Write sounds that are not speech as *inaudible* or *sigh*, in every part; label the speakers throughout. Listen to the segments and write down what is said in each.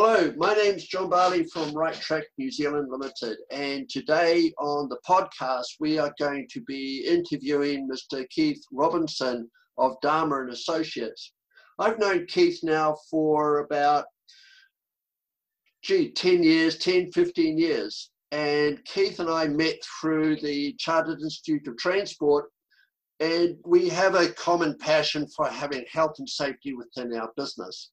Speaker 1: Hello, my name's John Barley from Right Track New Zealand Limited, and today on the podcast we are going to be interviewing Mr. Keith Robinson of Dharma and Associates. I've known Keith now for about, gee, 10 years, 10, 15 years, and Keith and I met through the Chartered Institute of Transport, and we have a common passion for having health and safety within our business.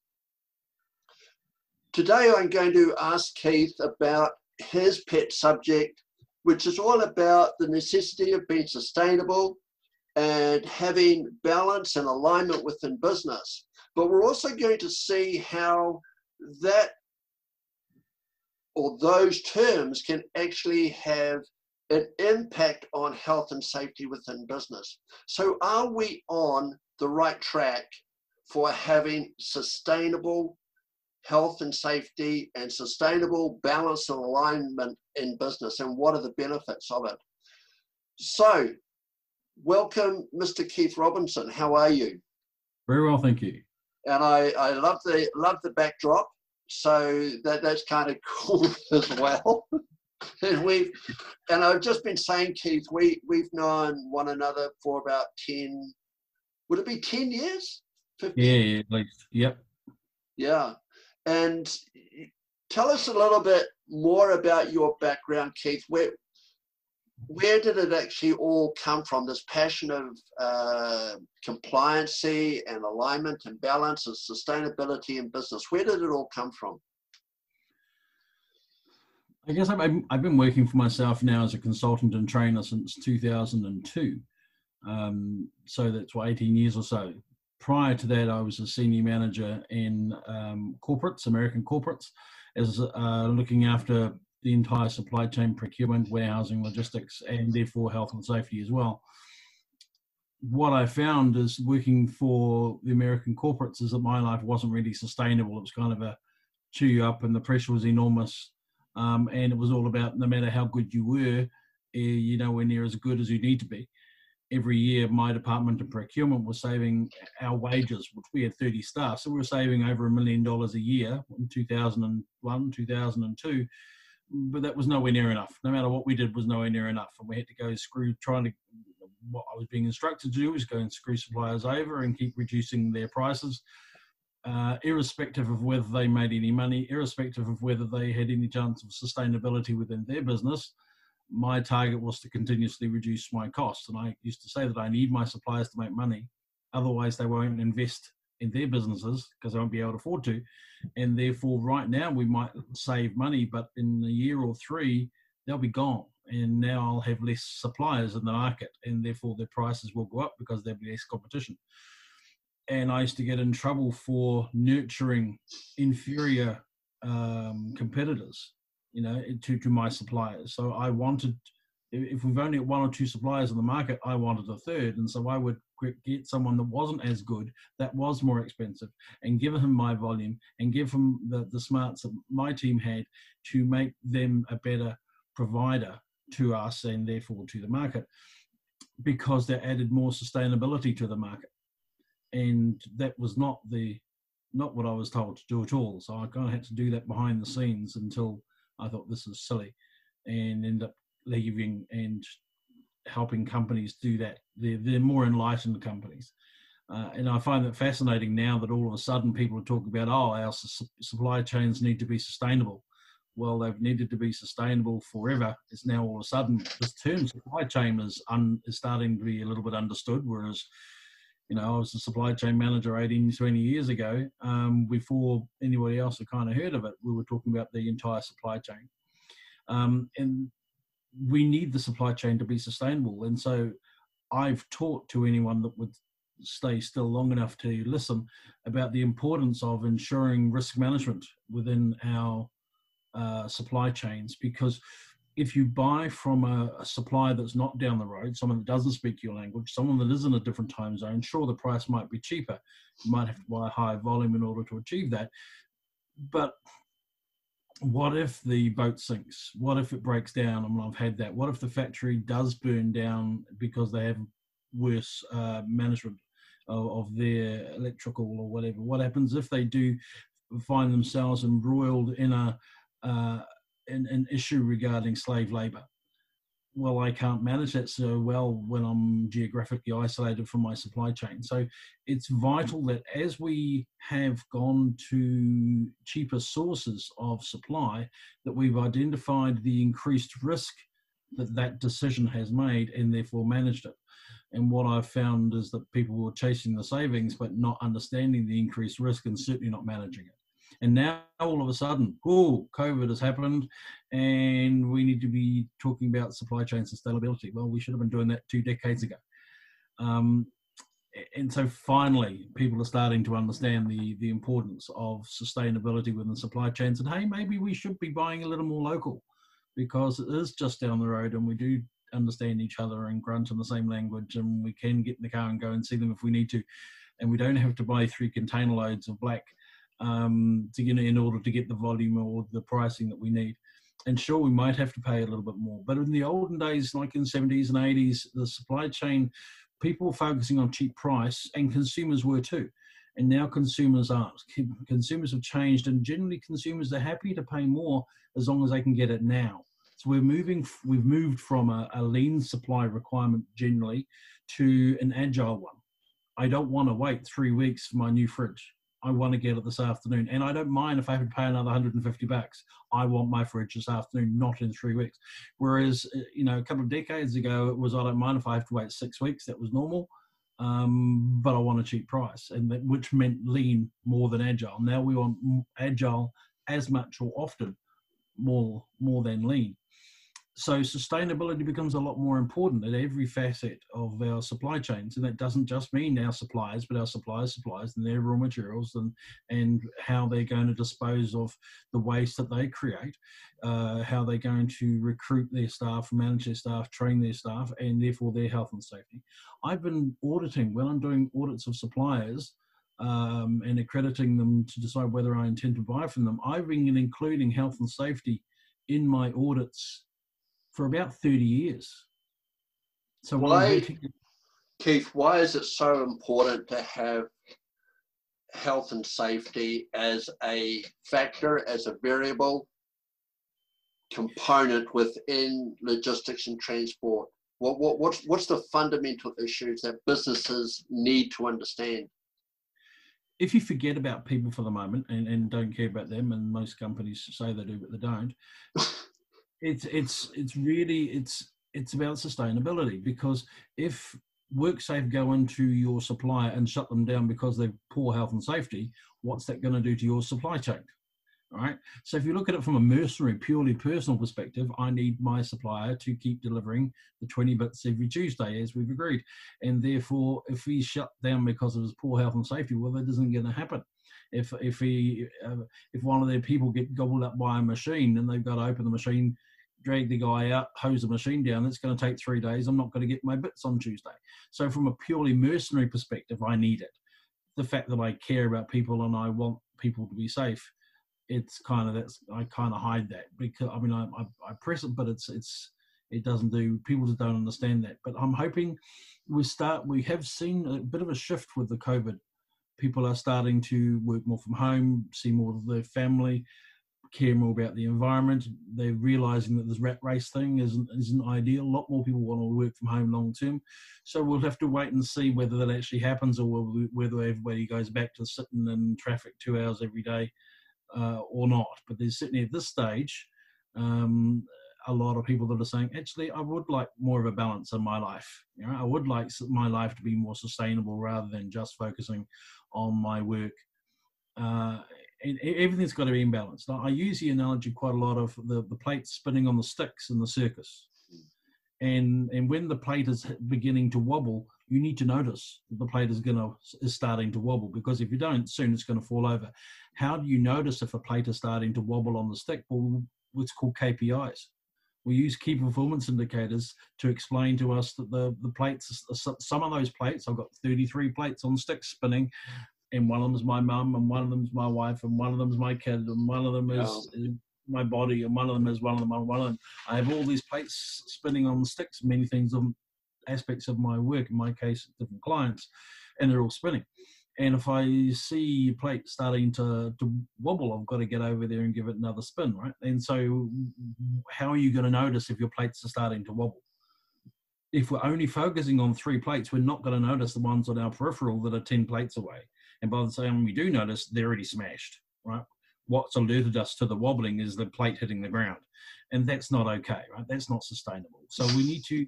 Speaker 1: Today I'm going to ask Keith about his pet subject, which is all about the necessity of being sustainable and having balance and alignment within business. But we're also going to see how that or those terms can actually have an impact on health and safety within business. So, are we on the right track for having sustainable health and safety and sustainable balance and alignment in business and what are the benefits of it. So, welcome, Mr. Keith Robinson. How are you?
Speaker 2: Very well, thank you.
Speaker 1: And I, I love the love the backdrop. So that that's kind of *laughs* cool as well. and we've and I've just been saying, Keith, we we've known one another for about ten. Would it be ten years?
Speaker 2: 15? Yeah, at least. Yep.
Speaker 1: Yeah. And tell us a little bit more about your background, Keith. Where where did it actually all come from? This passion of uh, compliancy and alignment and balance and sustainability in business. Where did it all come from?
Speaker 2: I guess I've, I've been working for myself now as a consultant and trainer since 2002. Um, so that's what 18 years or so prior to that, I was a senior manager in um, corporates, American corporates, as uh, looking after the entire supply chain procurement, warehousing, logistics, and therefore health and safety as well. What I found is working for the American corporates is that my life wasn't really sustainable. It was kind of a chew you up, and the pressure was enormous. Um, and it was all about no matter how good you were, eh, you're nowhere near as good as you need to be every year my department of procurement was saving our wages, which we had 30 staff. So we were saving over a million dollars a year in 2001, 2002. But that was nowhere near enough. No matter what we did was nowhere near enough. And we had to go screw, trying to, what I was being instructed to do was go and screw suppliers over and keep reducing their prices. Uh, irrespective of whether they made any money, irrespective of whether they had any chance of sustainability within their business, my target was to continuously reduce my costs. And I used to say that I need my suppliers to make money, otherwise, they won't invest in their businesses because they won't be able to afford to. And therefore, right now, we might save money, but in a year or three, they'll be gone. And now I'll have less suppliers in the market, and therefore their prices will go up because there'll be less competition. And I used to get in trouble for nurturing inferior um, competitors you know, to, to my suppliers. So I wanted, if we've only one or two suppliers in the market, I wanted a third. And so I would get someone that wasn't as good, that was more expensive, and give him my volume and give him the, the smarts that my team had to make them a better provider to us and therefore to the market because they added more sustainability to the market. And that was not the not what I was told to do at all. So I kind of had to do that behind the scenes until I thought this is silly, and end up leaving and helping companies do that. They're, they're more enlightened companies. Uh, and I find that fascinating now that all of a sudden people are talking about, oh, our su- supply chains need to be sustainable. Well, they've needed to be sustainable forever. It's now all of a sudden this term supply chain is, un- is starting to be a little bit understood, whereas you know, I was a supply chain manager 18, 20 years ago. Um, before anybody else had kind of heard of it, we were talking about the entire supply chain. Um, and we need the supply chain to be sustainable. And so I've taught to anyone that would stay still long enough to listen about the importance of ensuring risk management within our uh, supply chains because if you buy from a, a, supplier that's not down the road, someone that doesn't speak your language, someone that is in a different time zone, sure, the price might be cheaper. You might have to buy a higher volume in order to achieve that. But what if the boat sinks? What if it breaks down? I mean, I've had that. What if the factory does burn down because they have worse uh, management of, of their electrical or whatever? What happens if they do find themselves embroiled in a uh, in an issue regarding slave labor. Well, I can't manage that so well when I'm geographically isolated from my supply chain. So it's vital that as we have gone to cheaper sources of supply, that we've identified the increased risk that that decision has made and therefore managed it. And what I've found is that people were chasing the savings but not understanding the increased risk and certainly not managing it. And now all of a sudden, oh, COVID has happened and we need to be talking about supply chain sustainability. Well, we should have been doing that two decades ago. Um, and so finally, people are starting to understand the, the importance of sustainability within supply chains. And hey, maybe we should be buying a little more local because it is just down the road and we do understand each other and grunt in the same language and we can get in the car and go and see them if we need to and we don't have to buy three container loads of black um, to you know in order to get the volume or the pricing that we need. And sure we might have to pay a little bit more. But in the olden days like in the 70s and 80s the supply chain people were focusing on cheap price and consumers were too. And now consumers aren't. Consumers have changed and generally consumers are happy to pay more as long as they can get it now. So we're moving, we've moved from a, a lean supply requirement generally to an agile one. I don't want to wait three weeks for my new fridge. I want to get it this afternoon. And I don't mind if I have to pay another 150 bucks. I want my fridge this afternoon, not in three weeks. Whereas, uh, you know, a couple of decades ago, it was I don't mind if I have to wait six weeks. That was normal. Um, but I want a cheap price, and that, which meant lean more than agile. Now we want agile as much or often more more than lean so sustainability becomes a lot more important at every facet of our supply chains and that doesn't just mean our suppliers but our suppliers suppliers and their raw materials and and how they're going to dispose of the waste that they create uh, how they're going to recruit their staff manage their staff train their staff and therefore their health and safety. I've been auditing when i'm doing audits of suppliers um, and accrediting them to decide whether i intend to buy from them i've been including health and safety in my audits for about 30 years.
Speaker 1: So why, Keith, why is it so important to have health and safety as a factor, as a variable component within logistics and transport? What, what, what's, what's the fundamental issues that businesses need to understand?
Speaker 2: If you forget about people for the moment and, and don't care about them, and most companies say they do, but they don't, *laughs* it's it's it's really it's it's about sustainability because if WorkSafe go into your supplier and shut them down because they've poor health and safety, what's that going to do to your supply chain? All right. So if you look at it from a mercenary, purely personal perspective, I need my supplier to keep delivering the 20 bits every Tuesday, as we've agreed. And therefore, if he shut down because of his poor health and safety, well, that isn't going to happen. If if he uh, if one of their people get gobbled up by a machine and they've got to open the machine, drag the guy out, hose the machine down, it's going to take three days. I'm not going to get my bits on Tuesday. So from a purely mercenary perspective, I need it. The fact that I care about people and I want people to be safe, it's kind of that's I kind of hide that because I mean I, I, I press it, but it's it's it doesn't do. People just don't understand that. But I'm hoping we start. We have seen a bit of a shift with the COVID people are starting to work more from home, see more of their family, care more about the environment. They're realizing that this rat race thing isn't, isn't ideal. A lot more people want to work from home long term. So we'll have to wait and see whether that actually happens or whether everybody goes back to sitting in traffic two hours every day uh, or not. But there's certainly at this stage, um, a lot of people that are saying, actually, I would like more of a balance in my life. You know, I would like my life to be more sustainable rather than just focusing on my work. Uh, everything's got to be in balance. Now, I use the analogy quite a lot of the, the plate spinning on the sticks in the circus. And, and when the plate is beginning to wobble, you need to notice that the plate is going to is starting to wobble because if you don't, soon it's going to fall over. How do you notice if a plate is starting to wobble on the stick? Well, what's called KPIs we use key performance indicators to explain to us that the, the plates, some of those plates, I've got 33 plates on sticks spinning, and one of them is my mum, and one of them is my wife, and one of them is my kid, and one of them is, oh. my body, and one of them is one of them, one of them. I have all these plates spinning on the sticks, many things of aspects of my work, in my case, different clients, and they're all spinning. And if I see plate starting to, to wobble, I've got to get over there and give it another spin, right? And so, how are you going to notice if your plates are starting to wobble? If we're only focusing on three plates, we're not going to notice the ones on our peripheral that are 10 plates away. And by the time we do notice, they're already smashed, right? What's alerted us to the wobbling is the plate hitting the ground. And that's not okay, right? That's not sustainable. So we need to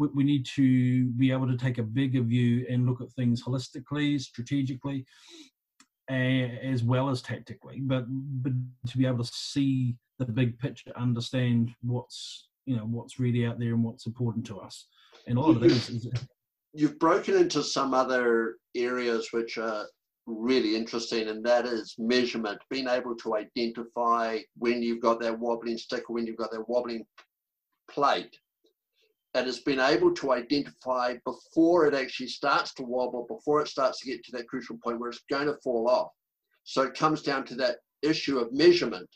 Speaker 2: we, we need to be able to take a bigger view and look at things holistically, strategically, as well as tactically, but but to be able to see the big picture, understand what's you know what's really out there and what's important to us. And a lot of this is
Speaker 1: you've broken into some other areas which are really interesting, and that is measurement, being able to identify when you've got that wobbling stick or when you've got that wobbling plate and has been able to identify before it actually starts to wobble, before it starts to get to that crucial point where it's going to fall off. So it comes down to that issue of measurement.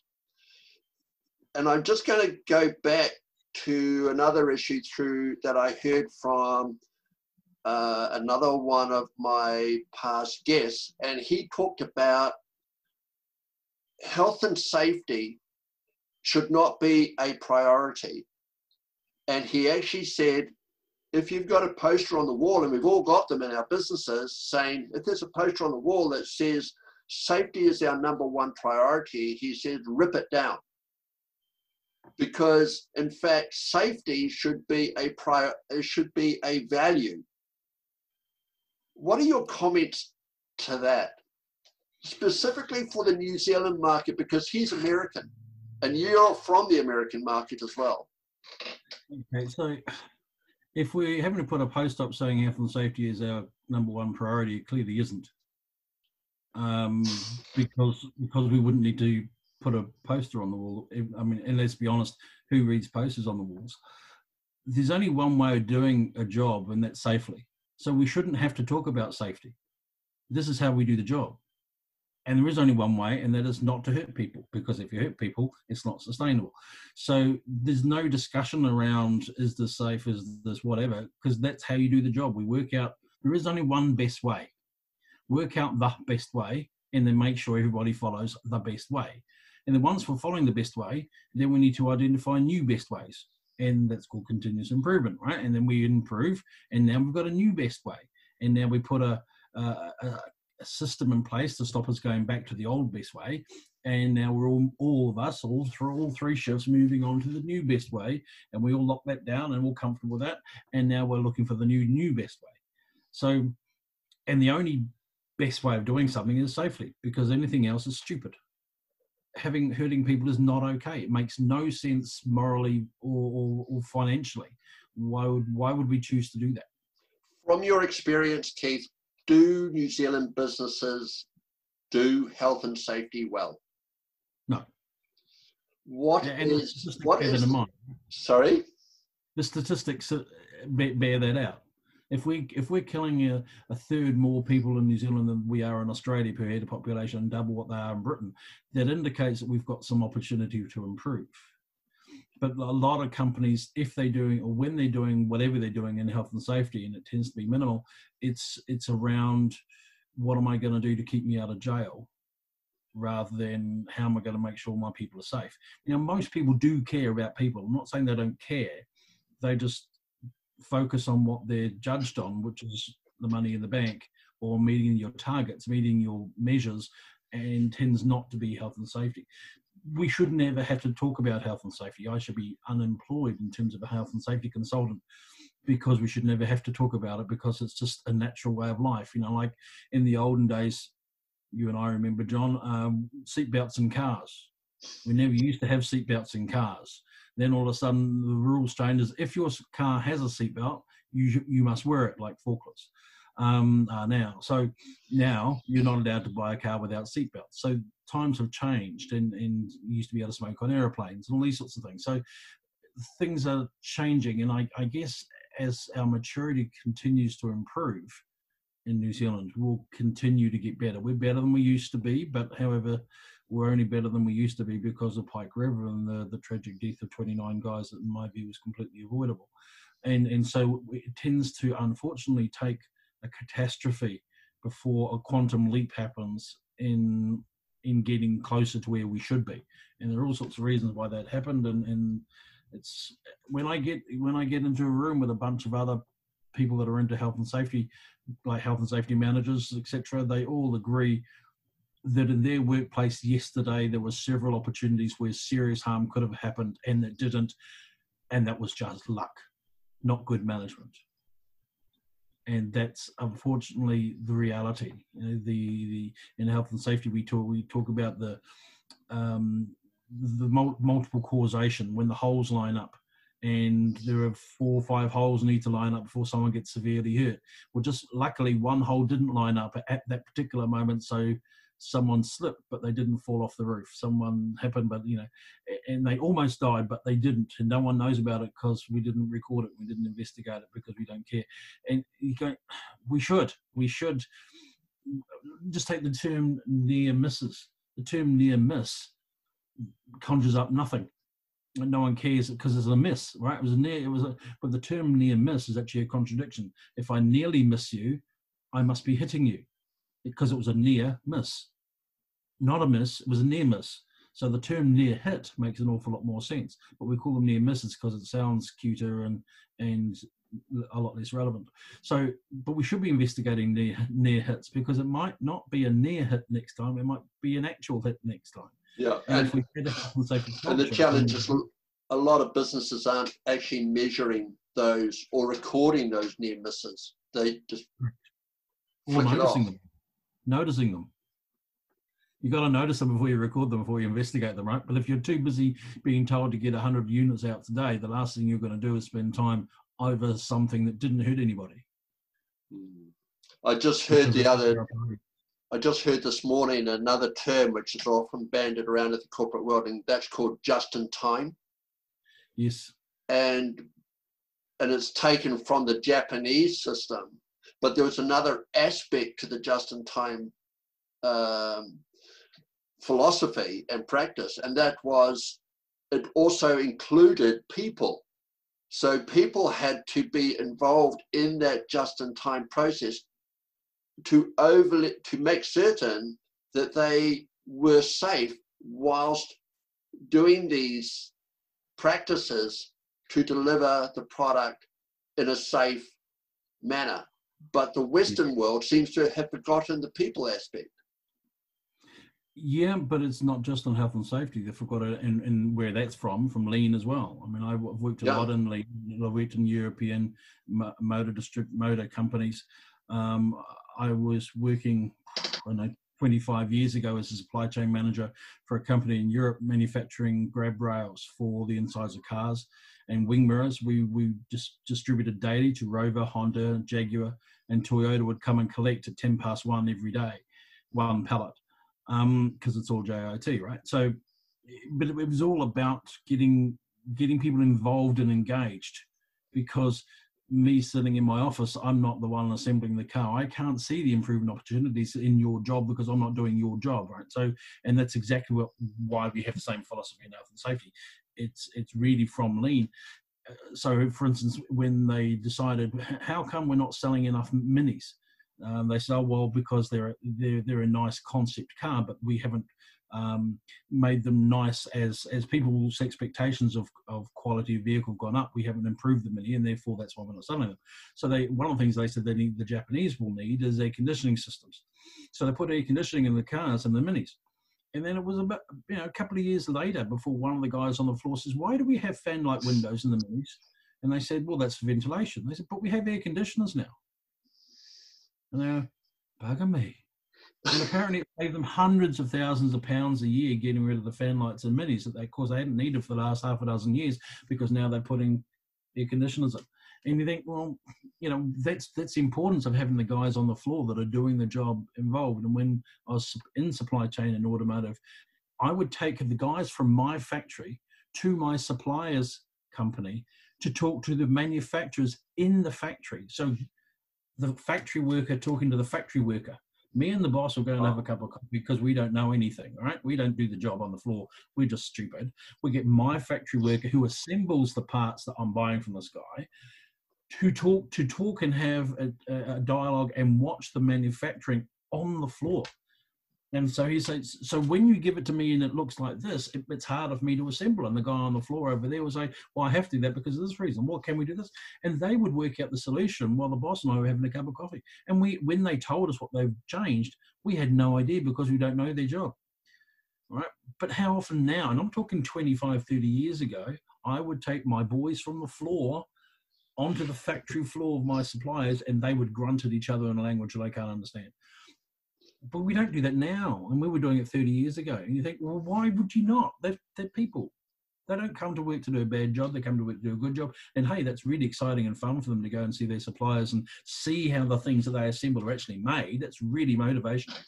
Speaker 1: And I'm just going to go back to another issue through that I heard from uh, another one of my past guests, and he talked about health and safety should not be a priority and he actually said, if you've got a poster on the wall, and we've all got them in our businesses, saying, if there's a poster on the wall that says, safety is our number one priority, he said, rip it down. Because in fact, safety should be a prior, should be a value. What are your comments to that? Specifically for the New Zealand market, because he's American and you're from the American market as well.
Speaker 2: Okay, so if we're having to put a post up saying health and safety is our number one priority, it clearly isn't. Um, because because we wouldn't need to put a poster on the wall. I mean, and let's be honest, who reads posters on the walls? There's only one way of doing a job, and that's safely. So we shouldn't have to talk about safety. This is how we do the job. And there is only one way, and that is not to hurt people, because if you hurt people, it's not sustainable. So there's no discussion around is this safe, is this whatever, because that's how you do the job. We work out there is only one best way. Work out the best way, and then make sure everybody follows the best way. And then once we're following the best way, then we need to identify new best ways. And that's called continuous improvement, right? And then we improve, and now we've got a new best way. And now we put a, a, a a system in place to stop us going back to the old best way. And now we're all, all of us, all through all three shifts, moving on to the new best way. And we all lock that down and we're comfortable with that. And now we're looking for the new, new best way. So, and the only best way of doing something is safely because anything else is stupid. Having hurting people is not okay. It makes no sense morally or, or, or financially. Why would, why would we choose to do that?
Speaker 1: From your experience, Keith, do New Zealand businesses do health and safety well?
Speaker 2: No.
Speaker 1: What yeah, is what is sorry?
Speaker 2: The statistics uh, bear that out. If we if we're killing a, a, third more people in New Zealand than we are in Australia per head of population, double what they are in Britain, that indicates that we've got some opportunity to improve but a lot of companies, if they're doing or when they're doing whatever they're doing in health and safety, and it tends to be minimal, it's it's around what am I going to do to keep me out of jail, rather than how am I going to make sure my people are safe. Know, most people do care about people. I'm not saying they don't care; they just focus on what they're judged on, which is the money in the bank or meeting your targets, meeting your measures, and tends not to be health and safety we should never have to talk about health and safety. I should be unemployed in terms of a health and safety consultant because we should never have to talk about it because it's just a natural way of life. You know, like in the olden days, you and I remember, John, um, seatbelts in cars. We never used to have seatbelts in cars. Then all of a sudden, the rules changes. If your car has a seatbelt, you you must wear it like forklifts um, are now. So now you're not allowed to buy a car without seatbelts. So times have changed, and, and you used to be able to smoke on aeroplanes and all these sorts of things. So things are changing, and I, I guess as our maturity continues to improve in New Zealand, we'll continue to get better. We're better than we used to be, but however, we're only better than we used to be because of Pike River and the, the tragic death of 29 guys that, in my view, was completely avoidable. And, and so it tends to unfortunately take a catastrophe before a quantum leap happens in in getting closer to where we should be. And there are all sorts of reasons why that happened. And, and it's when I get when I get into a room with a bunch of other people that are into health and safety, like health and safety managers, etc., they all agree that in their workplace yesterday there were several opportunities where serious harm could have happened and it didn't, and that was just luck, not good management. And that's unfortunately the reality. You know, the, the in health and safety we talk we talk about the um, the multiple causation when the holes line up and there are four or five holes need to line up before someone gets severely hurt. Well, just luckily one hole didn't line up at that particular moment, so someone slipped, but they didn't fall off the roof. Someone happened, but you know, and they almost died, but they didn't, and no one knows about it because we didn't record it, we didn't investigate it because we don't care. And you go, *sighs* we should, we should mm, just take the term near misses. The term near miss conjures up nothing. And no one cares because it's a miss, right? It was a near, it was a, but the term near miss is actually a contradiction. If I nearly miss you, I must be hitting you because it was a near miss. Not a miss, it was a near miss. So the term near hit makes an awful lot more sense. But we call them near misses because it sounds cuter and and a lot less relevant. So, but we should be investigating near near hits because it might not be a near hit next time; it might be an actual hit next time.
Speaker 1: Yeah, and, and, and the challenge is a lot of businesses aren't actually measuring those or recording those near misses. They just
Speaker 2: it off. Them noticing them. You got to notice them before you record them, before you investigate them, right? But if you're too busy being told to get 100 units out today, the last thing you're going to do is spend time over something that didn't hurt anybody.
Speaker 1: Hmm. I just heard the other. I just heard this morning another term which is often banded around in the corporate world, and that's called just in time.
Speaker 2: Yes.
Speaker 1: And and it's taken from the Japanese system, but there was another aspect to the just-in-time um, philosophy and practice, and that was it also included people. So people had to be involved in that just-in-time process to overly to make certain that they were safe whilst doing these practices to deliver the product in a safe manner. But the Western mm-hmm. world seems to have forgotten the people aspect.
Speaker 2: Yeah, but it's not just on health and safety. They forgot it in, in where that's from, from lean as well. I mean, I've worked a yeah. lot in lean. I've worked in European motor distrib- motor companies. Um, I was working, I know, 25 years ago as a supply chain manager for a company in Europe manufacturing grab rails for the insides of cars and wing mirrors. We we just distributed daily to Rover, Honda, Jaguar, and Toyota would come and collect at 10 past one every day, one pallet, because um, it's all JIT, right? So, but it, was all about getting getting people involved and engaged, because me sitting in my office, I'm not the one assembling the car. I can't see the improvement opportunities in your job because I'm not doing your job, right? So, and that's exactly what, why we have the same philosophy in health and safety. It's it's really from lean so for instance when they decided how come we're not selling enough minis um, they say, oh well because they're they're they're a nice concept car but we haven't um, made them nice as as people's expectations of, of quality of vehicle gone up we haven't improved the mini and therefore that's why we're not selling them so they one of the things they said they need the japanese will need is air conditioning systems so they put air conditioning in the cars and the minis and then it was about you know a couple of years later before one of the guys on the floor says, "Why do we have fan-like windows in the minis?" And they said, "Well, that's ventilation." They said, "But we have air conditioners now." And they're bugger me. And apparently, it saved them hundreds of thousands of pounds a year getting rid of the fan lights and minis that they, of course, they hadn't needed for the last half a dozen years because now they're putting air conditioners in and you think, well, you know, that's that's the importance of having the guys on the floor that are doing the job involved. And when I was in supply chain and automotive, I would take the guys from my factory to my suppliers company to talk to the manufacturers in the factory. So the factory worker talking to the factory worker. Me and the boss will go and have a oh. cup of coffee because we don't know anything, right? We don't do the job on the floor. We're just stupid. We get my factory worker who assembles the parts that I'm buying from this guy to talk to talk and have a, a dialogue and watch the manufacturing on the floor. And so he says, so when you give it to me and it looks like this, it, it's harder for me to assemble. And the guy on the floor over there was like, well, I have to do that because of this reason. What can we do this? And they would work out the solution while the boss and I were having a cup of coffee. And we, when they told us what they've changed, we had no idea because we don't know their job. Right. But how often now, and I'm talking 25, 30 years ago, I would take my boys from the floor onto the factory floor of my suppliers and they would grunt at each other in a language they can't understand but we don't do that now, and we were doing it 30 years ago. And you think, well, why would you not? They're, they're people. They don't come to work to do a bad job. They come to work to do a good job. And hey, that's really exciting and fun for them to go and see their suppliers and see how the things that they assemble are actually made. That's really motivational.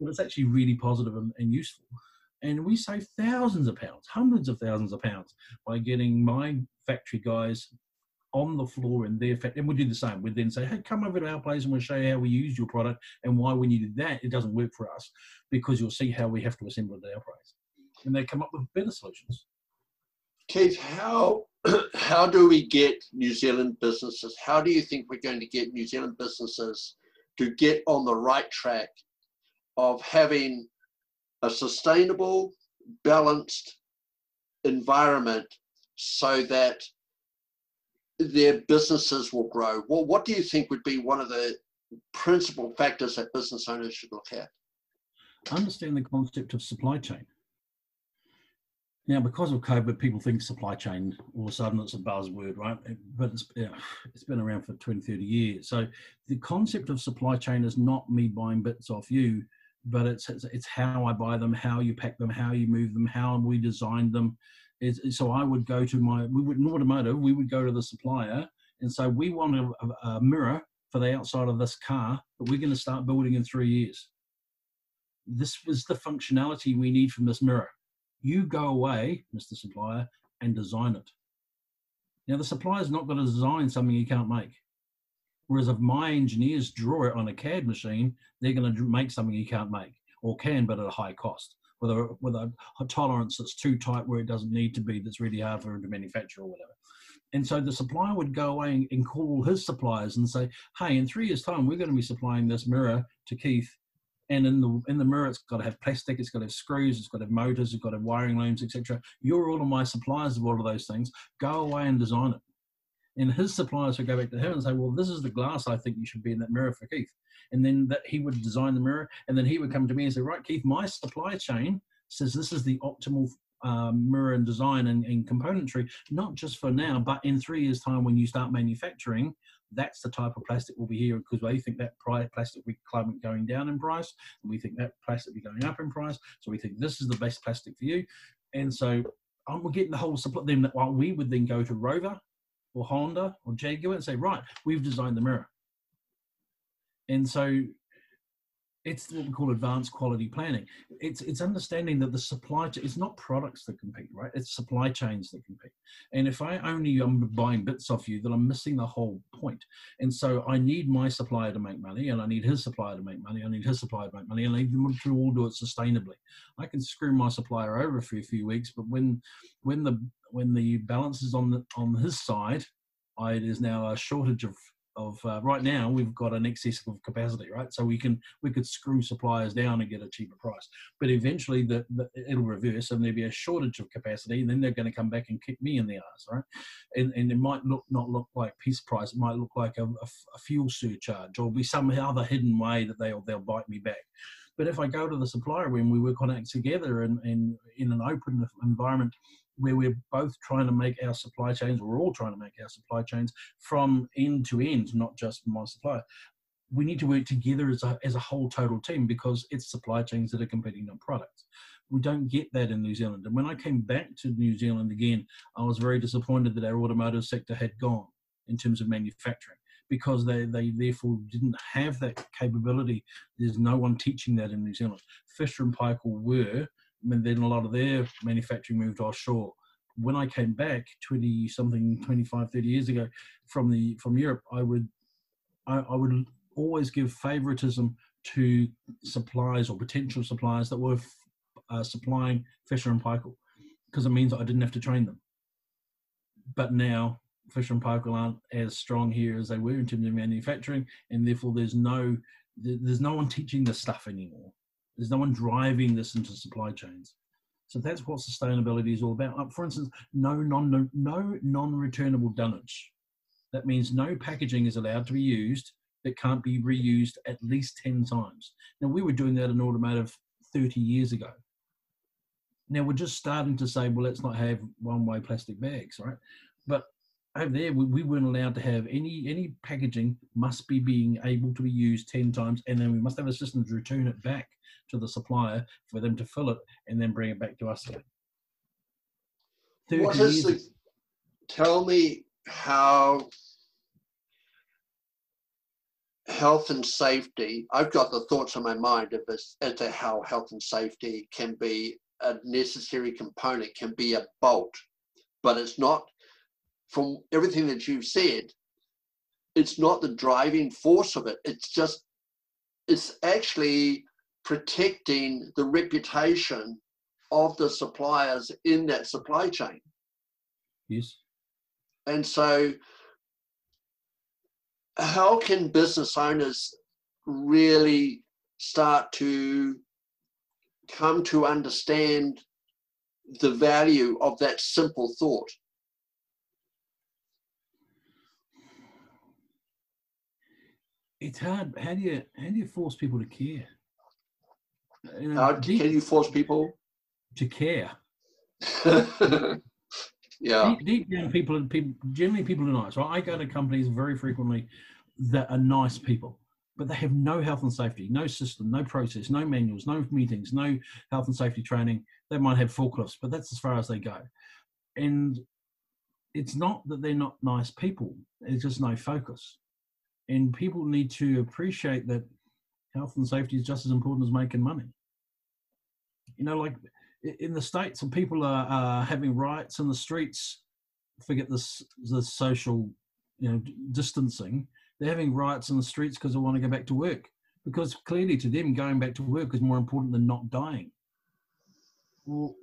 Speaker 2: But it's actually really positive and, and useful. And we save thousands of pounds, hundreds of thousands of pounds by getting my factory guys on the floor in their fact, and we'll do the same. We'd then say, hey, come over to our place and we'll show you how we use your product and why when you do that, it doesn't work for us because you'll see how we have to assemble it at our place. And they come up with better solutions.
Speaker 1: Keith, how *clears throat* how do we get New Zealand businesses? How do you think we're going to get New Zealand businesses to get on the right track of having a sustainable, balanced environment so that their businesses will grow. Well, what do you think would be one of the principal factors that business owners should look at?
Speaker 2: Understand the concept of supply chain. Now, because of COVID, people think supply chain all of a sudden it's a buzzword, right? But it's, it's been around for 20, 30 years. So the concept of supply chain is not me buying bits off you, but it's, it's, it's how I buy them, how you pack them, how you move them, how we design them, so I would go to my, we would, in automotive, we would go to the supplier and say, we want a, a mirror for the outside of this car that we're going to start building in three years. This was the functionality we need from this mirror. You go away, Mr. Supplier, and design it. Now, the supplier's not going to design something you can't make. Whereas if my engineers draw it on a CAD machine, they're going to make something you can't make or can, but at a high cost with a with a, a tolerance that's too tight where it doesn't need to be that's really hard for him to manufacture or whatever. And so the supplier would go away and call his suppliers and say hey in three years time we're going to be supplying this mirror to keith and in the in the mirror it's got to have plastic it's got to have screws it's got to have motors it's got to have wiring looms etc you're all of my suppliers of all of those things go away and design it and his suppliers would go back to him and say well this is the glass i think you should be in that mirror for keith and then that he would design the mirror, and then he would come to me and say, right, Keith, my supply chain says this is the optimal um, mirror and design and, and, componentry, not just for now, but in three years' time when you start manufacturing, that's the type of plastic will be here because we think that plastic will be going down in price, and we think that plastic will be going up in price. So we think this is the best plastic for you, and so um, we're getting the whole supply. Then well, we would then go to Rover or Honda or Jaguar and say, right, we've designed the mirror. And so it's what we call advanced quality planning. It's it's understanding that the supply chain it's not products that compete, right? It's supply chains that compete. And if I only am buying bits off you, then I'm missing the whole point. And so I need my supplier to make money, and I need his supplier to make money. I need his supplier to make money, and I need them to all do it sustainably. I can screw my supplier over for a few weeks, but when when the when the balance is on the on his side, I, it is now a shortage of of uh, right now we've got an excess of capacity right? So we can we could screw suppliers down and get a cheaper price. But eventually the, the it'll reverse and there'll be a shortage of capacity and then they're going to come back and kick me in the ass right? And, and it might look not look like piece price it might look like a, a, a fuel surcharge or be some other hidden way that they'll they'll bite me back. But if I go to the supplier when we work on it together and, and in an open environment where we're both trying to make our supply chains, we're all trying to make our supply chains from end to end, not just my supplier. We need to work together as a, as a whole total team because it's supply chains that are competing on products. We don't get that in New Zealand. And when I came back to New Zealand again, I was very disappointed that our automotive sector had gone in terms of manufacturing because they, they therefore didn't have that capability. There's no one teaching that in New Zealand. Fisher and Paykel were, and then a lot of their manufacturing moved offshore. When I came back 20 something, 25, 30 years ago from the from Europe, I would I, I would always give favoritism to suppliers or potential suppliers that were uh, supplying Fisher and Paykel because it means I didn't have to train them. But now Fisher and Paykel aren't as strong here as they were in terms of manufacturing, and therefore there's no there's no one teaching this stuff anymore. There's no one driving this into supply chains. So that's what sustainability is all about. Uh, for instance, no non no, no non-returnable dunnage. That means no packaging is allowed to be used that can't be reused at least 10 times. Now we were doing that in automotive 30 years ago. Now we're just starting to say, well, let's not have one-way plastic bags, right? But over there, we, we weren't allowed to have any any packaging must be being able to be used 10 times, and then we must have a system to return it back to the supplier for them to fill it and then bring it back to us.
Speaker 1: What is the, tell me how health and safety, I've got the thoughts in my mind of as, as to how health and safety can be a necessary component, can be a bolt, but it's not, from everything that you've said, it's not the driving force of it. It's just, it's actually protecting the reputation of the suppliers in that supply chain.
Speaker 2: Yes.
Speaker 1: And so how can business owners really start to come to understand the value of that simple thought?
Speaker 2: It's hard. How do you how do you force people to care?
Speaker 1: You know, how deep, can you force people
Speaker 2: to care? *laughs*
Speaker 1: yeah.
Speaker 2: Deep, deep, down, people, people generally people are nice. Right? I go to companies very frequently that are nice people, but they have no health and safety, no system, no process, no manuals, no meetings, no health and safety training. They might have forklifts, but that's as far as they go. And it's not that they're not nice people; it's just no focus. And people need to appreciate that health and safety is just as important as making money. You know, like in the states, and people are, having riots in the streets. Forget this the social, you know, distancing. They're having riots in the streets because they want to go back to work. Because clearly, to them, going back to work is more important than not dying. Well,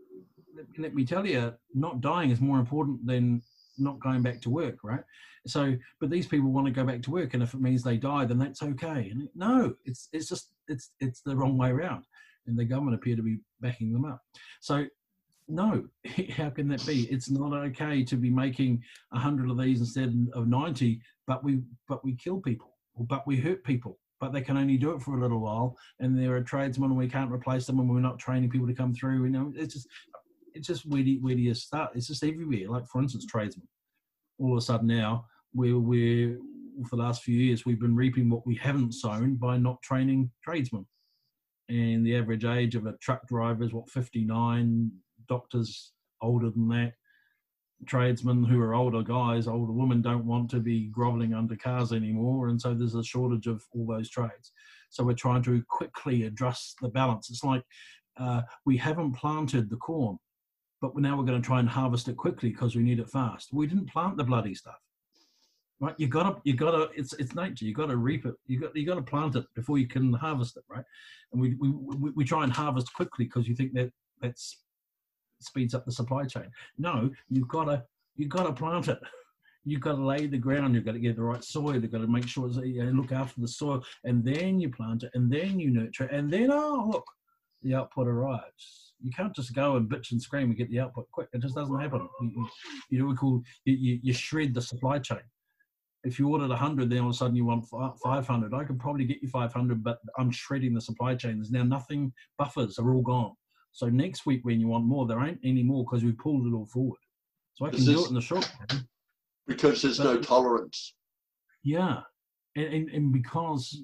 Speaker 2: let me tell you, not dying is more important than not going back to work, right? So, but these people want to go back to work, and if it means they die, then that's okay. And no, it's it's just it's it's the wrong way around and the government appear to be backing them up. So, no, *laughs* how can that be? It's not okay to be making a hundred of these instead of ninety, but we but we kill people, but we hurt people, but they can only do it for a little while, and they're a tradesman, and we can't replace them, and we're not training people to come through. You know, it's just it's just where do, where do you start? It's just everywhere. Like for instance, tradesmen. All of a sudden now, we're we're for the last few years we've been reaping what we haven't sown by not training tradesmen and the average age of a truck driver is what 59 doctors older than that tradesmen who are older guys older women don't want to be groveling under cars anymore and so there's a shortage of all those trades so we're trying to quickly address the balance it's like uh, we haven't planted the corn but now we're going to try and harvest it quickly because we need it fast we didn't plant the bloody stuff right? You gotta, you gotta. It's it's nature. You gotta reap it. You got you gotta plant it before you can harvest it, right? And we we we, we try and harvest quickly because you think that that's speeds up the supply chain. No, you've gotta you've gotta plant it. You've got to lay the ground. You've got to get the right soil. You've got to make sure you know, look after the soil, and then you plant it, and then you nurture, it, and then oh look, the output arrives. You can't just go and bitch and scream and get the output quick. It just doesn't happen. You, you, you know, we call you, you, shred the supply chain. If you ordered 100 then all of a sudden you want 500 i could probably get you 500 but i'm shredding the supply chain there's now nothing buffers are all gone. So next week when you want more there ain't any more because we pulled it all forward. So i can do it in the short term.
Speaker 1: because there's but, no tolerance.
Speaker 2: Yeah. And, and, and because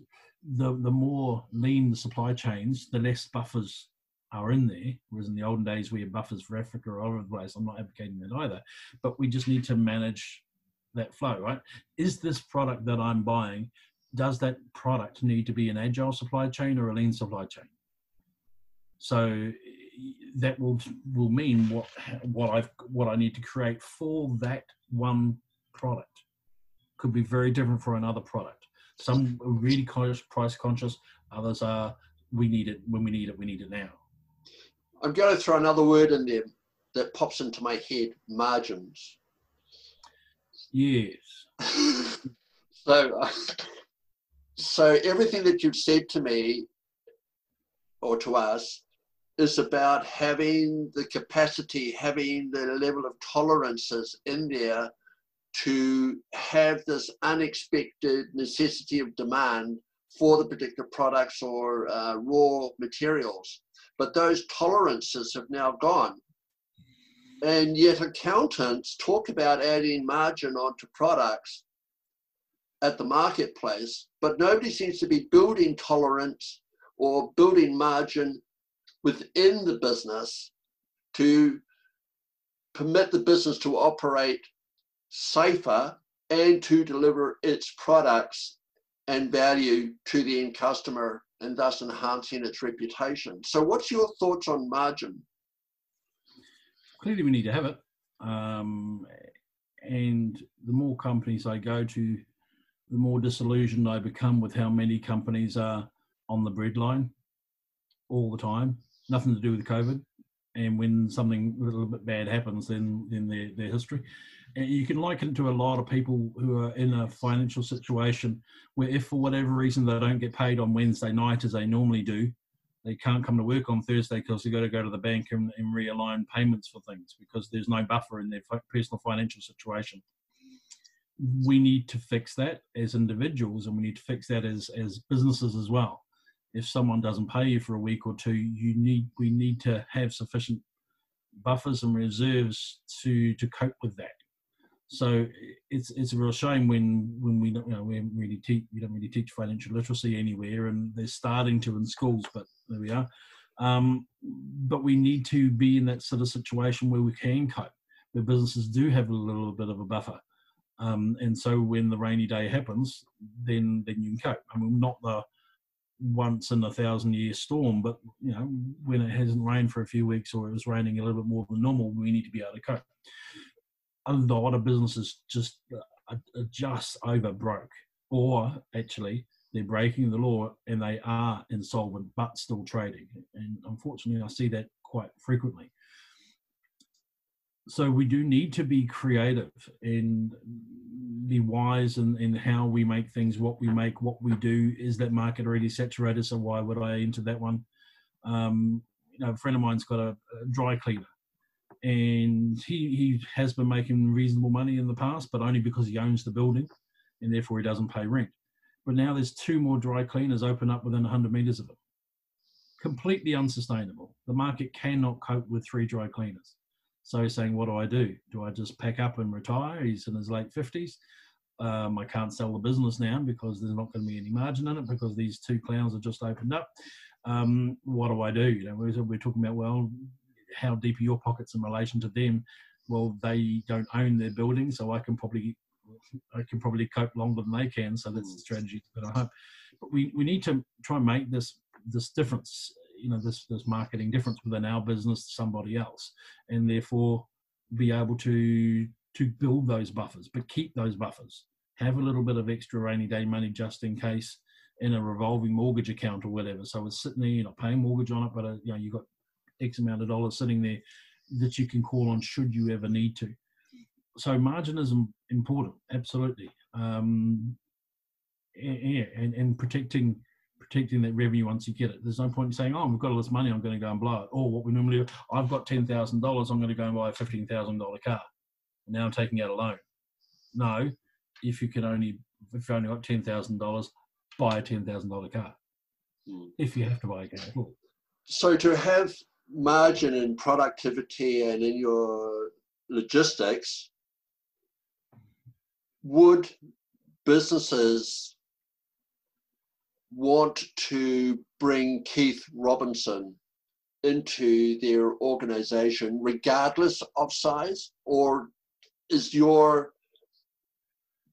Speaker 2: the the more lean the supply chains the less buffers are in there. Whereas in the olden days, we had buffers for Africa or other place. I'm not advocating that either. But we just need to manage that flow, right? Is this product that I'm buying, does that product need to be an agile supply chain or a lean supply chain? So that will will mean what what I've what I need to create for that one product could be very different for another product. Some are really price conscious, others are we need it when we need it, we need it now.
Speaker 1: I'm going to throw another word in there that pops into my head: margins
Speaker 2: Yes. *laughs*
Speaker 1: so, uh, so everything that you've said to me or to us is about having the capacity, having the level of tolerances in there to have this unexpected necessity of demand for the particular products or uh, raw materials. But those tolerances have now gone. And yet accountants talk about adding margin onto products at the marketplace, but nobody seems to be building tolerance or building margin within the business to permit the business to operate safer and to deliver its products and value to the end customer and thus enhancing its reputation. So, what's your thoughts on margin?
Speaker 2: Clearly, we need to have it. Um, and the more companies I go to, the more disillusioned I become with how many companies are on the breadline all the time. Nothing to do with COVID. And when something a little bit bad happens, then then their, their history. And you can liken to a lot of people who are in a financial situation where, if for whatever reason they don't get paid on Wednesday night as they normally do, they can't come to work on Thursday because they've got to go to the bank and, and realign payments for things because there's no buffer in their personal financial situation. We need to fix that as individuals, and we need to fix that as as businesses as well. If someone doesn't pay you for a week or two, you need we need to have sufficient buffers and reserves to to cope with that. So it's it's a real shame when when we don't you know we really teach we don't really teach financial literacy anywhere, and they're starting to in schools, but there we are. Um, but we need to be in that sort of situation where we can cope, where businesses do have a little bit of a buffer. Um, and so when the rainy day happens, then then you can cope. I mean, not the once in a thousand year storm, but you know when it hasn't rained for a few weeks or it was raining a little bit more than normal, we need to be able to cope a lot of businesses just uh, are just over broke, or actually they're breaking the law and they are insolvent but still trading. And unfortunately, I see that quite frequently. So we do need to be creative and be wise in, in how we make things, what we make, what we do. Is that market already saturated? So why would I enter that one? Um, you know, a friend of mine's got a, a dry cleaner and he, he has been making reasonable money in the past, but only because he owns the building and therefore he doesn't pay rent. But now there's two more dry cleaners open up within 100 metres of him. Completely unsustainable. The market cannot cope with three dry cleaners. So he's saying, What do I do? Do I just pack up and retire? He's in his late 50s. Um, I can't sell the business now because there's not going to be any margin in it because these two clowns have just opened up. Um, what do I do? You know, we're, we're talking about, well, how deep are your pockets in relation to them? Well, they don't own their building, so I can probably I can probably cope longer than they can. So that's the strategy that I hope. But we, we need to try and make this this difference, you know, this this marketing difference within our business to somebody else, and therefore be able to to build those buffers, but keep those buffers. Have a little bit of extra rainy day money just in case in a revolving mortgage account or whatever. So it's sitting there, you're not paying mortgage on it, but uh, you know you've got X amount of dollars sitting there that you can call on should you ever need to. So margin is important, absolutely. Um, yeah, and, and protecting protecting that revenue once you get it. There's no point in saying, "Oh, we've got all this money, I'm going to go and blow it." Or what we normally do, I've got ten thousand dollars, I'm going to go and buy a fifteen thousand dollar car. And now I'm taking out a loan. No, if you can only if you only got ten thousand dollars, buy a ten thousand dollar car. Mm. If you have to buy a car.
Speaker 1: So to have margin and productivity and in your logistics, would businesses want to bring Keith Robinson into their organization regardless of size? Or is your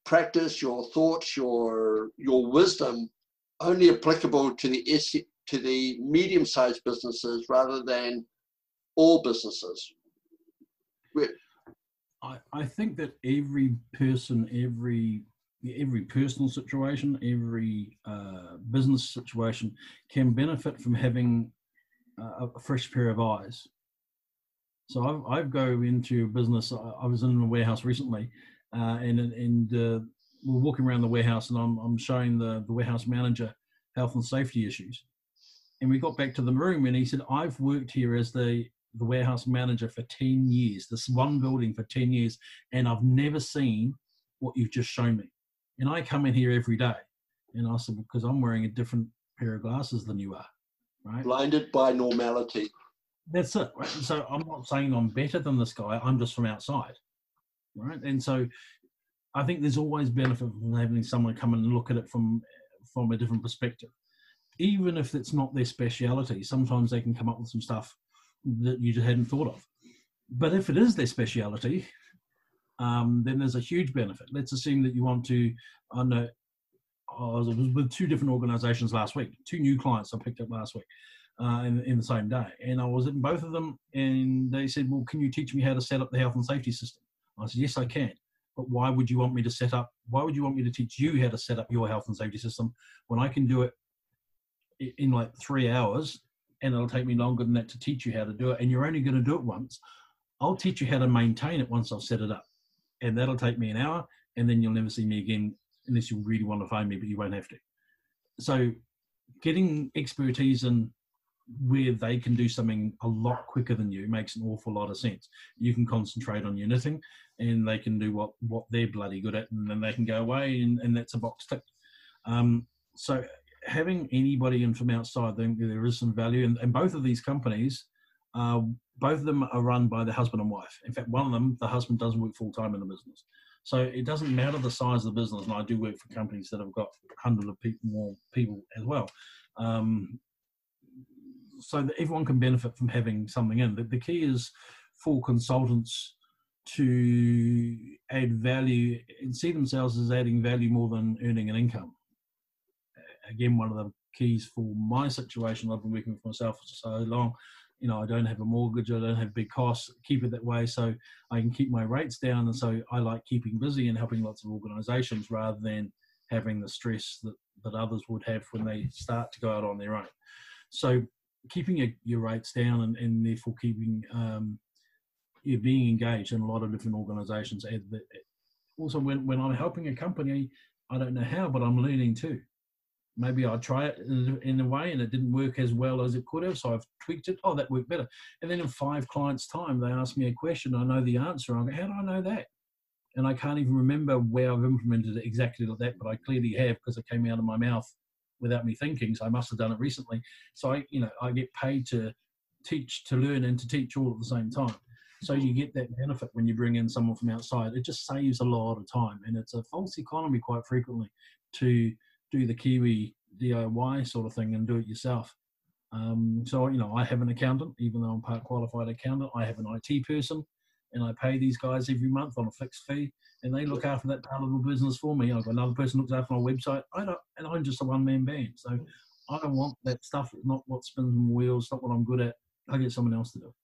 Speaker 1: practice, your thoughts, your your wisdom only applicable to the to the medium-sized businesses rather than all businesses.
Speaker 2: I, I think that every person, every every personal situation, every uh, business situation can benefit from having uh, a fresh pair of eyes. So I've, I've go into a business. I was in a warehouse recently, uh, and and uh, we're walking around the warehouse, and I'm I'm showing the the warehouse manager health and safety issues, and we got back to the room, and he said, "I've worked here as the the warehouse manager for 10 years, this one building for 10 years, and I've never seen what you've just shown me. And I come in here every day. And I said, because I'm wearing a different pair of glasses than you are, right?
Speaker 1: Blinded by normality.
Speaker 2: That's it. Right? So I'm not saying I'm better than this guy. I'm just from outside, right? And so I think there's always benefit from having someone come and look at it from from a different perspective, even if it's not their speciality. Sometimes they can come up with some stuff that you just hadn't thought of. But if it is their speciality, um, then there's a huge benefit. Let's assume that you want to, I know, I was with two different organizations last week, two new clients I picked up last week uh, in, in the same day. And I was in both of them, and they said, Well, can you teach me how to set up the health and safety system? I said, Yes, I can. But why would you want me to set up, why would you want me to teach you how to set up your health and safety system when I can do it in like three hours and it'll take me longer than that to teach you how to do it? And you're only going to do it once. I'll teach you how to maintain it once I've set it up. And that'll take me an hour, and then you'll never see me again unless you really want to find me, but you won't have to. So, getting expertise in where they can do something a lot quicker than you makes an awful lot of sense. You can concentrate on your knitting, and they can do what what they're bloody good at, and then they can go away, and, and that's a box tick. Um, so having anybody in from outside, there is some value, and, and both of these companies, uh, both of them are run by the husband and wife. In fact, one of them, the husband doesn't work full time in the business. So it doesn't matter the size of the business, and I do work for companies that have got hundreds of people, more people as well. Um, so that everyone can benefit from having something in. The, the key is for consultants to add value and see themselves as adding value more than earning an income. Again, one of the keys for my situation, I've been working for myself for so long, you know, I don't have a mortgage, I don't have big costs, keep it that way so I can keep my rates down. And so I like keeping busy and helping lots of organizations rather than having the stress that, that others would have when they start to go out on their own. So keeping your, your rates down and, and therefore keeping um, you being engaged in a lot of different organizations. Also, when, when I'm helping a company, I don't know how, but I'm learning too maybe I try it in, in, a way and it didn't work as well as it could have. So I've tweaked it. Oh, that worked better. And then in five clients' time, they ask me a question. I know the answer. I go, how do I know that? And I can't even remember where I've implemented it exactly like that, but I clearly have because it came out of my mouth without me thinking. So I must have done it recently. So I, you know, I get paid to teach, to learn, and to teach all at the same time. So you get that benefit when you bring in someone from outside. It just saves a lot of time, and it's a false economy quite frequently to do the Kiwi DIY sort of thing and do it yourself. Um, so, you know, I have an accountant, even though I'm part qualified accountant, I have an IT person and I pay these guys every month on a fixed fee and they look after that part of the business for me. I've got another person looks after my website. I don't, and I'm just a one man band. So I don't want that stuff. Not what spins the wheels, not what I'm good at. I get someone else to do.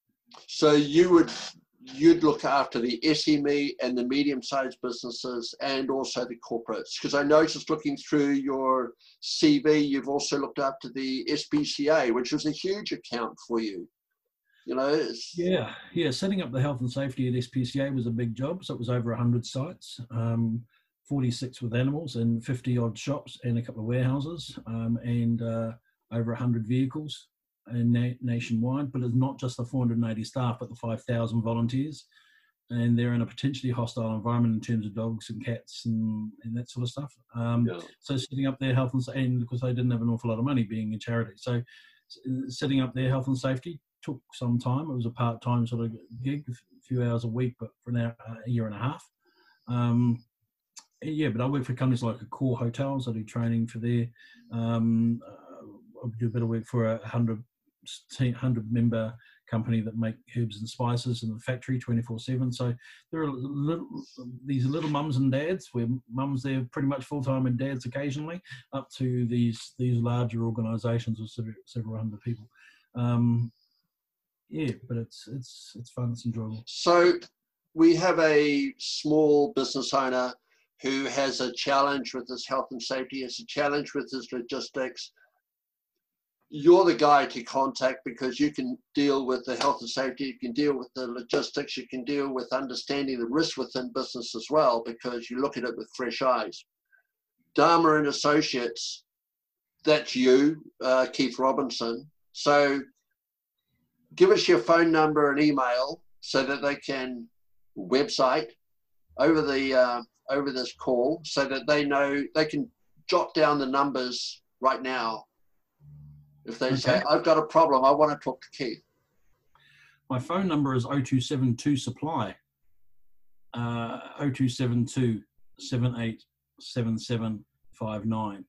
Speaker 1: So you would you'd look after the SME and the medium-sized businesses and also the corporates? Because I noticed looking through your CV, you've also looked after the SPCA, which was a huge account for you. You know,
Speaker 2: yeah, yeah. Setting up the health and safety at SPCA was a big job. So it was over 100 sites, um, 46 with animals, and 50 odd shops, and a couple of warehouses, um, and uh, over 100 vehicles na- nationwide, but it's not just the 480 staff, but the 5,000 volunteers. And they're in a potentially hostile environment in terms of dogs and cats and, and that sort of stuff. Um, yeah. So setting up their health and safety, because they didn't have an awful lot of money being a charity. So setting up their health and safety took some time. It was a part-time sort of gig, a few hours a week, but for now a year and a half. Um, yeah, but I work for companies like Accor Hotels. I do training for their. Um, uh, I do a bit of work for a hundred 100 member company that make herbs and spices in the factory 24 7 so there are little, these little mums and dads. Where mums they're pretty much full-time and dads occasionally up to these these larger organizations with several, several hundred people. Um, yeah but it's it's it's fun it's enjoyable.
Speaker 1: So we have a small business owner who has a challenge with his health and safety has a challenge with his logistics you're the guy to contact because you can deal with the health and safety, you can deal with the logistics, you can deal with understanding the risk within business as well because you look at it with fresh eyes. Dharma and Associates, that's you, uh, Keith Robinson. So give us your phone number and email so that they can website over the uh, over this call so that they know they can jot down the numbers right now if they okay. say, I've got a problem, I want to talk to Keith.
Speaker 2: My phone number is 0272 supply. Uh, 0272 787759.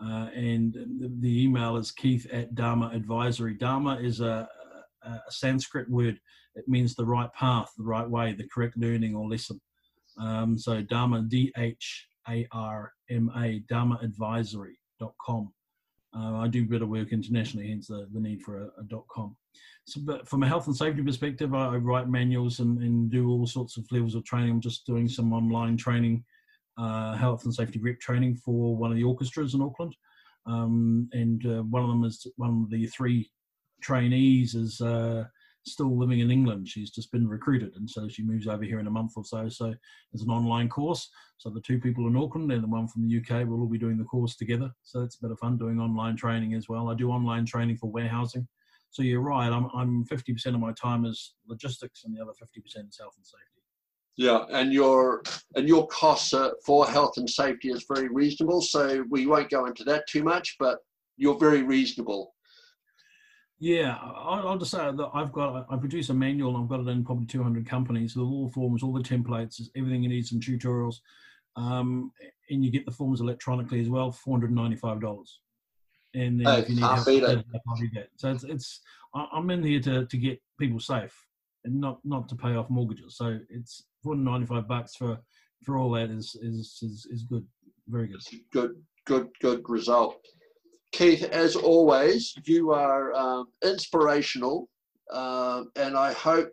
Speaker 2: Uh, and the, the, email is keith at Dharma Advisory. Dharma is a, a, a, Sanskrit word. It means the right path, the right way, the correct learning or lesson. Um, so Dharma, D H A R M A, dharmaadvisory.com. Uh, I do a bit of work internationally, hence the, the need for a, a .com. So, but from a health and safety perspective, I, I write manuals and, and, do all sorts of levels of training. I'm just doing some online training, uh, health and safety rep training for one of the orchestras in Auckland, um, and uh, one of them is one of the three trainees is uh, still living in England. She's just been recruited, and so she moves over here in a month or so. So it's an online course. So the two people in Auckland and the one from the UK will all be doing the course together. So it's a bit of fun doing online training as well. I do online training for warehousing. So you're right. I'm I'm 50% of my time is logistics, and the other 50% is health and safety.
Speaker 1: Yeah, and your and your costs uh, for health and safety is very reasonable. So we won't go into that too much, but you're very reasonable
Speaker 2: yeah, I'll just say that I've got I produce a manual. and I've got it in probably 200 companies with all the forms, all the templates, everything you need, some tutorials, um, and you get the forms electronically as well, 495 dollars. And then
Speaker 1: hey, if you need help,
Speaker 2: that. So it's, it's I'm in here to to get people safe and not not to pay off mortgages. So it's 495 bucks for for all that is is is, is good, very good.
Speaker 1: Good, good, good result. Keith, as always, you are um, inspirational, uh, and I hope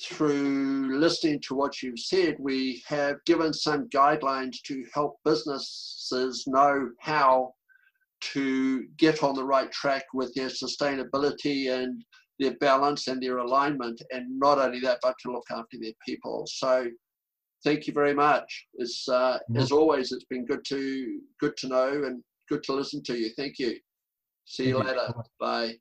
Speaker 1: through listening to what you've said, we have given some guidelines to help businesses know how to get on the right track with their sustainability and their balance and their alignment, and not only that, but to look after their people. So, thank you very much. It's uh, mm-hmm. as always, it's been good to good to know and good to listen to you. Thank you. See you later. Bye.